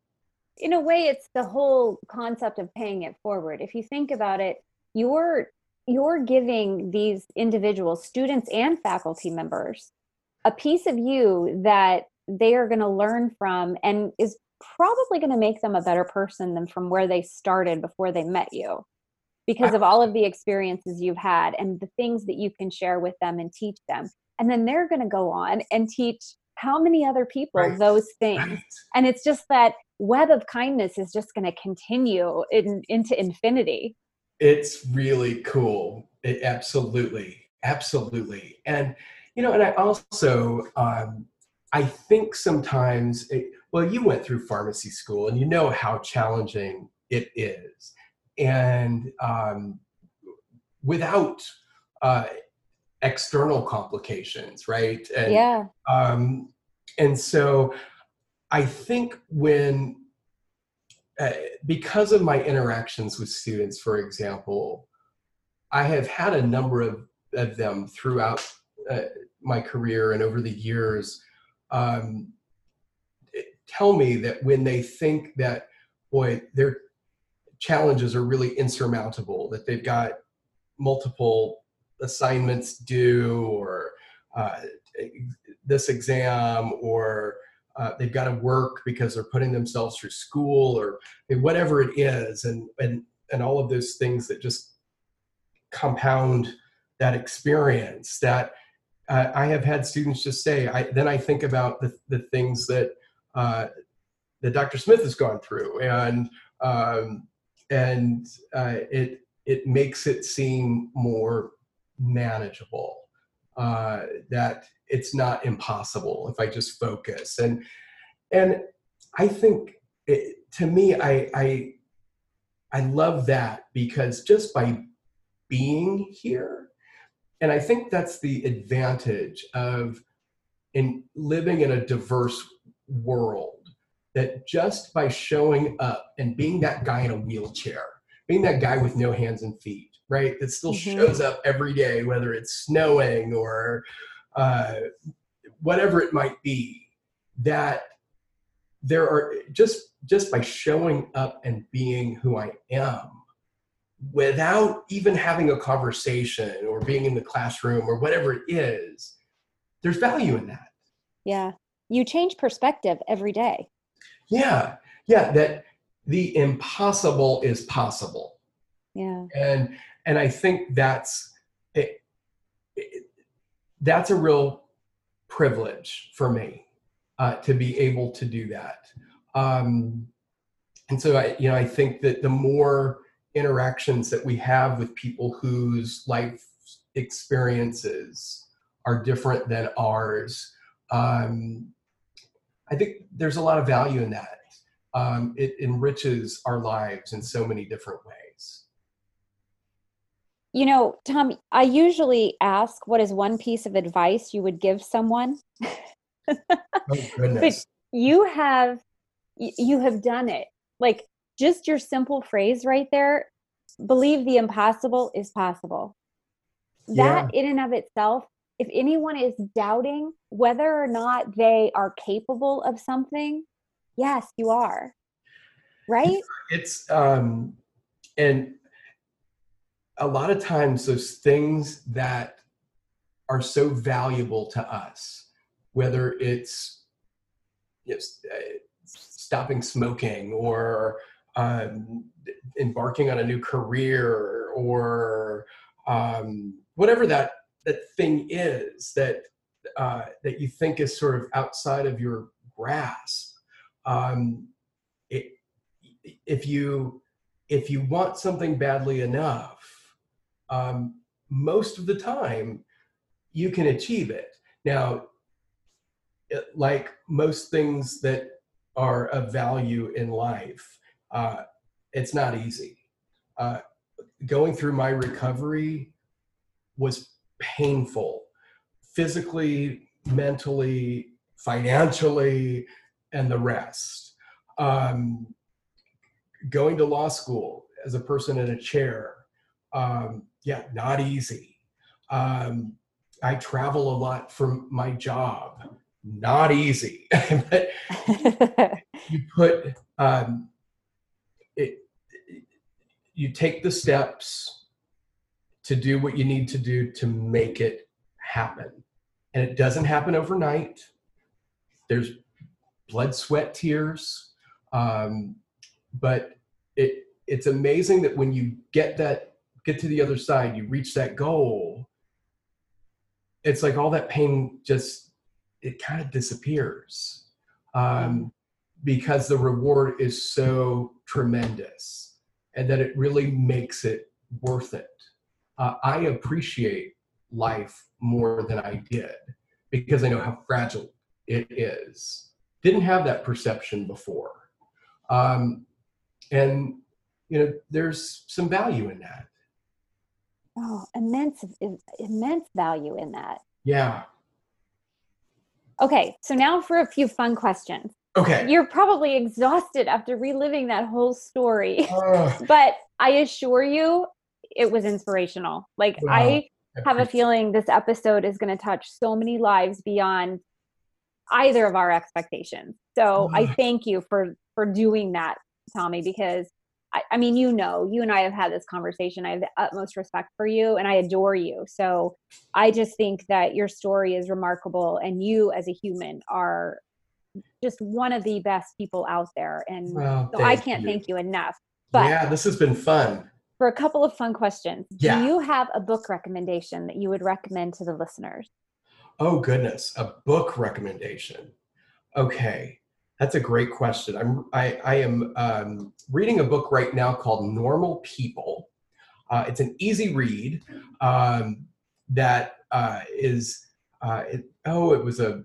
In a way, it's the whole concept of paying it forward. If you think about it, you're you're giving these individuals, students and faculty members, a piece of you that they are going to learn from and is probably going to make them a better person than from where they started before they met you because of all of the experiences you've had and the things that you can share with them and teach them and then they're going to go on and teach how many other people right. those [laughs] things? Right. and it's just that web of kindness is just going to continue in, into infinity. It's really cool. It, absolutely. Absolutely. And you know and i also um, i think sometimes it, well you went through pharmacy school and you know how challenging it is. And um, without uh, external complications right? And, yeah. um, and so i think when uh, because of my interactions with students for example i have had a number of, of them throughout uh, my career and over the years um, tell me that when they think that boy their challenges are really insurmountable that they've got multiple assignments due or uh, this exam or uh, they've got to work because they're putting themselves through school or whatever it is and and and all of those things that just compound that experience that uh, I have had students just say, I, then I think about the, the things that uh, that Dr. Smith has gone through, and um, and uh, it it makes it seem more manageable. Uh, that it's not impossible if I just focus, and and I think it, to me, I I I love that because just by being here and I think that's the advantage of in living in a diverse world that just by showing up and being that guy in a wheelchair, being that guy with no hands and feet, right, that still mm-hmm. shows up every day, whether it's snowing or uh, whatever it might be, that there are just just by showing up and being who I am, without even having a conversation or being in the classroom or whatever it is, there's value in that. Yeah. You change perspective every day. Yeah. Yeah. That the impossible is possible. Yeah. And and I think that's it, it that's a real privilege for me uh, to be able to do that. Um, and so I, you know, I think that the more interactions that we have with people whose life experiences are different than ours. Um, I think there's a lot of value in that. Um, it enriches our lives in so many different ways. You know, Tom, I usually ask what is one piece of advice you would give someone? oh, [laughs] goodness. But you have you have done it. Like just your simple phrase right there believe the impossible is possible that yeah. in and of itself if anyone is doubting whether or not they are capable of something yes you are right it's um and a lot of times those things that are so valuable to us whether it's you know, stopping smoking or um, embarking on a new career or um, whatever that that thing is that uh, that you think is sort of outside of your grasp. Um, it, if you if you want something badly enough, um, most of the time you can achieve it. Now, it, like most things that are of value in life, uh, it's not easy. Uh, going through my recovery was painful physically, mentally, financially, and the rest. Um, going to law school as a person in a chair, um, yeah, not easy. Um, I travel a lot for my job, not easy. [laughs] but [laughs] you put um, it, you take the steps to do what you need to do to make it happen. And it doesn't happen overnight. There's blood, sweat, tears. Um, but it it's amazing that when you get that get to the other side, you reach that goal. It's like all that pain just it kind of disappears um, because the reward is so tremendous, and that it really makes it worth it. Uh, I appreciate life more than I did because I know how fragile it is. Didn't have that perception before. Um, and, you know, there's some value in that. Oh, immense, immense value in that. Yeah. Okay, so now for a few fun questions. Okay. You're probably exhausted after reliving that whole story, [laughs] Uh, but I assure you it was inspirational. Like, Wow. I I have a feeling this episode is going to touch so many lives beyond either of our expectations. So oh, I thank you for for doing that, Tommy, because I, I mean, you know, you and I have had this conversation. I have the utmost respect for you and I adore you. So I just think that your story is remarkable and you as a human are just one of the best people out there. And Well, so I can't you. thank you enough. But yeah, this has been fun. for a couple of fun questions, Yeah. do you have a book recommendation that you would recommend to the listeners? Oh goodness, a book recommendation. Okay, that's a great question. I'm I, I am um, reading a book right now called Normal People. Uh, it's an easy read um, that uh, is uh, it, oh it was a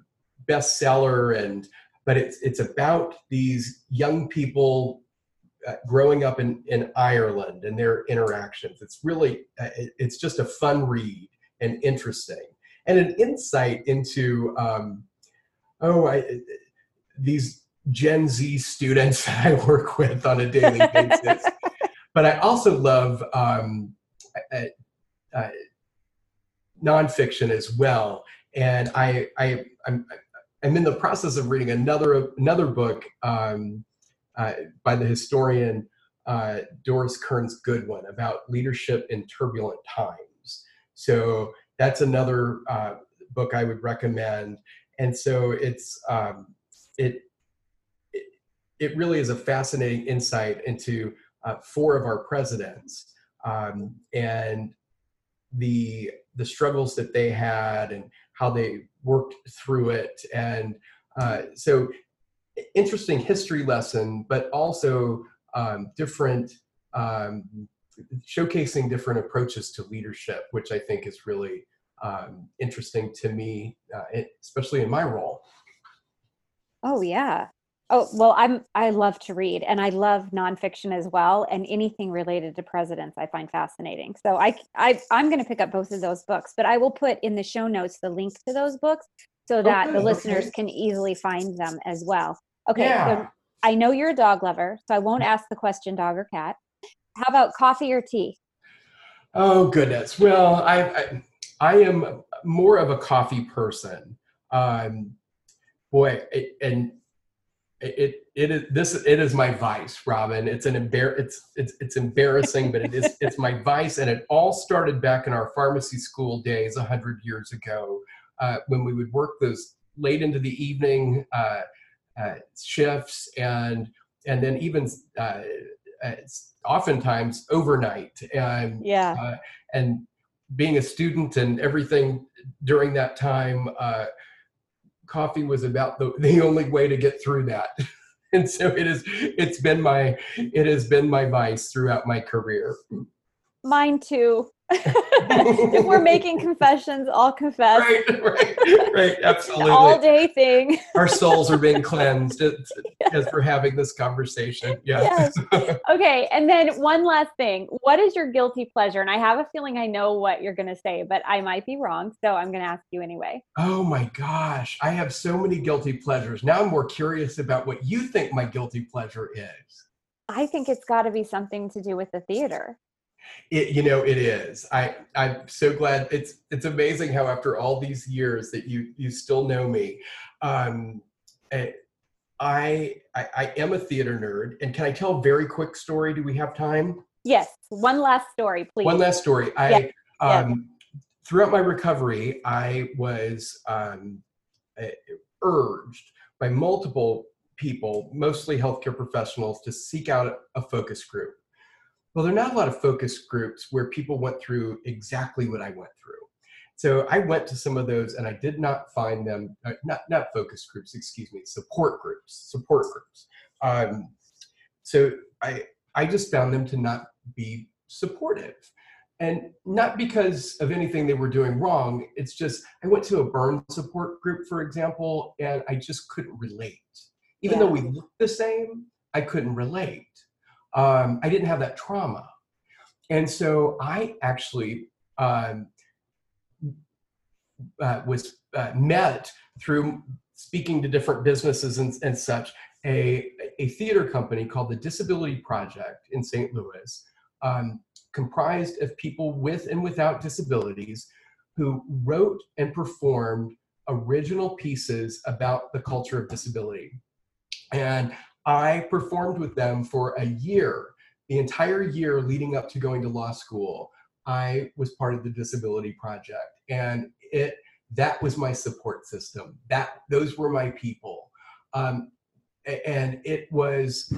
bestseller and but it's it's about these young people uh, growing up in in Ireland and their interactions. It's really uh, it's just a fun read and interesting and an insight into um, oh I, these Gen Z students [laughs] that I work with on a daily [laughs] basis. but I also love um, uh, uh, nonfiction as well, and I, I I'm I'm in the process of reading another another book um, uh, by the historian uh, Doris Kearns Goodwin about leadership in turbulent times. So that's another uh, book I would recommend. And so it's um, it, it it really is a fascinating insight into uh, four of our presidents um, and the the struggles that they had and how they worked through it. And uh, so interesting history lesson, but also um, different um, showcasing different approaches to leadership, which I think is really um, interesting to me, uh, it- especially in my role. Oh yeah. Oh well, I'm I love to read and I love nonfiction as well, and anything related to presidents I find fascinating. So I I I'm going to pick up both of those books, but I will put in the show notes the link to those books so that the listeners okay. can easily find them as well. Okay, Yeah. so I know you're a dog lover, so I won't ask the question dog or cat. How about coffee or tea? Oh goodness. Well, I I, I am more of a coffee person. Um, boy, it, and it it is this it is my vice, Robin. It's an embar it's it's it's embarrassing, but it is [laughs] it's my vice, and it all started back in our pharmacy school days a hundred years ago, uh, when we would work those late into the evening uh, uh, shifts, and and then even uh, uh, oftentimes overnight, and Yeah. uh, and being a student and everything during that time, uh, coffee was about the, the only way to get through that. [laughs] and so it is, it's been my, it has been my vice throughout my career. Mine too. [laughs] if we're making confessions, I'll confess. Right, right, right. Absolutely. All day thing. Our souls are being cleansed as, as we're having this conversation. Yes. [laughs] Okay. And then one last thing. What is your guilty pleasure? And I have a feeling I know what you're going to say, but I might be wrong. So I'm going to ask you anyway. Oh my gosh. I have so many guilty pleasures. Now I'm more curious about what you think my guilty pleasure is. I think it's got to be something to do with the theater. It, you know, it is. I, I'm so glad. It's, it's amazing how after all these years that you, you still know me. Um, eh, I, I, I am a theater nerd. And can I tell a very quick story? Do we have time? Yes. One last story, please. One last story. I, Yes. um, throughout my recovery, I was um, eh, urged by multiple people, mostly healthcare professionals, to seek out a focus group. Well, there are not a lot of focus groups where people went through exactly what I went through. So I went to some of those and I did not find them, uh, not, not focus groups, excuse me, support groups, support groups. Um, so I, I just found them to not be supportive. And not because of anything they were doing wrong. It's just, I went to a burn support group, for example, and I just couldn't relate. Even though we looked the same, I couldn't relate. Um, I didn't have that trauma. And so I actually um, uh, was uh, met through speaking to different businesses and, and such, a, a theater company called the Disability Project in St. Louis, um, comprised of people with and without disabilities who wrote and performed original pieces about the culture of disability. And I performed with them for a year, the entire year leading up to going to law school. I was part of the Disability Project, and it that was my support system. That those were my people, um, and it was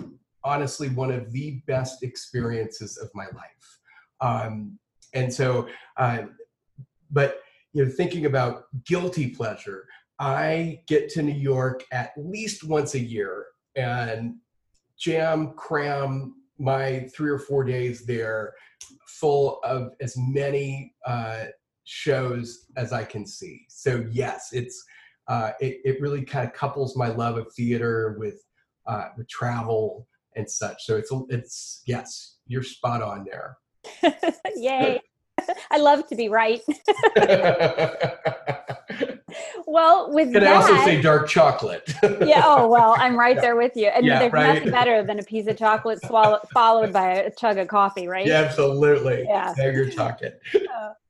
honestly one of the best experiences of my life. Um, and so, uh, but you know, thinking about guilty pleasure, I get to New York at least once a year and jam cram my three or four days there full of as many uh, shows as I can see. So yes, it's uh, it, it really kind of couples my love of theater with uh, with travel and such. So it's it's yes, you're spot on there. [laughs] Yay. [laughs] I love to be right. [laughs] well, with Can that, I also say dark chocolate? [laughs] yeah. Oh well, I'm [laughs] right there with you. And Yeah, there's right. nothing better than a piece of chocolate swallow, [laughs] followed by a chug of coffee, right? Yeah, absolutely. Yeah. Now you're talking.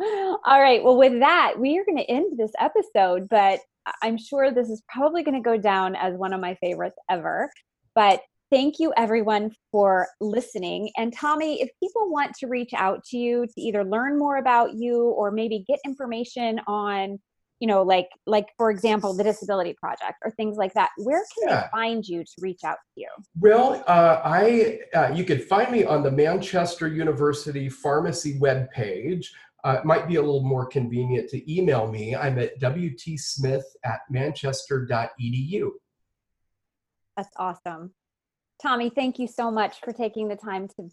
All right. Well, with that, we are going to end this episode, but I'm sure this is probably going to go down as one of my favorites ever. But thank you, everyone, for listening. And Tommy, if people want to reach out to you to either learn more about you or maybe get information on, you know, like like for example, the Disability Project or things like that, where can Yeah. they find you to reach out to you? Well, uh, I uh, you could find me on the Manchester University Pharmacy webpage. Uh, it might be a little more convenient to email me. I'm at wtsmith at manchester.edu. That's awesome. Tommy, thank you so much for taking the time to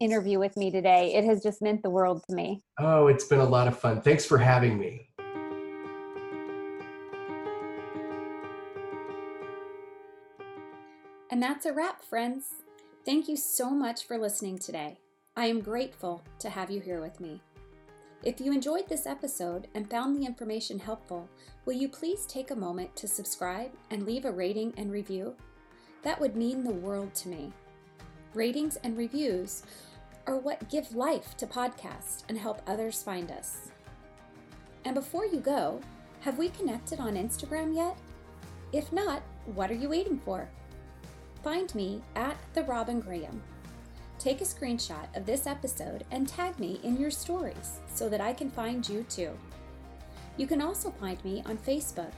interview with me today. It has just meant the world to me. Oh, it's been a lot of fun. Thanks for having me. And that's a wrap, friends. Thank you so much for listening today. I am grateful to have you here with me. If you enjoyed this episode and found the information helpful, will you please take a moment to subscribe and leave a rating and review? That would mean the world to me. Ratings and reviews are what give life to podcasts and help others find us. And before you go, have we connected on Instagram yet? If not, what are you waiting for? Find me at the Robin Graham. Take a screenshot of this episode and tag me in your stories so that I can find you too. You can also find me on Facebook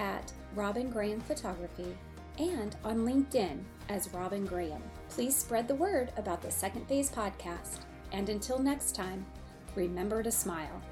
at Robin Graham Photography and on LinkedIn as Robin Graham. Please spread the word about the Second Phase podcast. And until next time, remember to smile.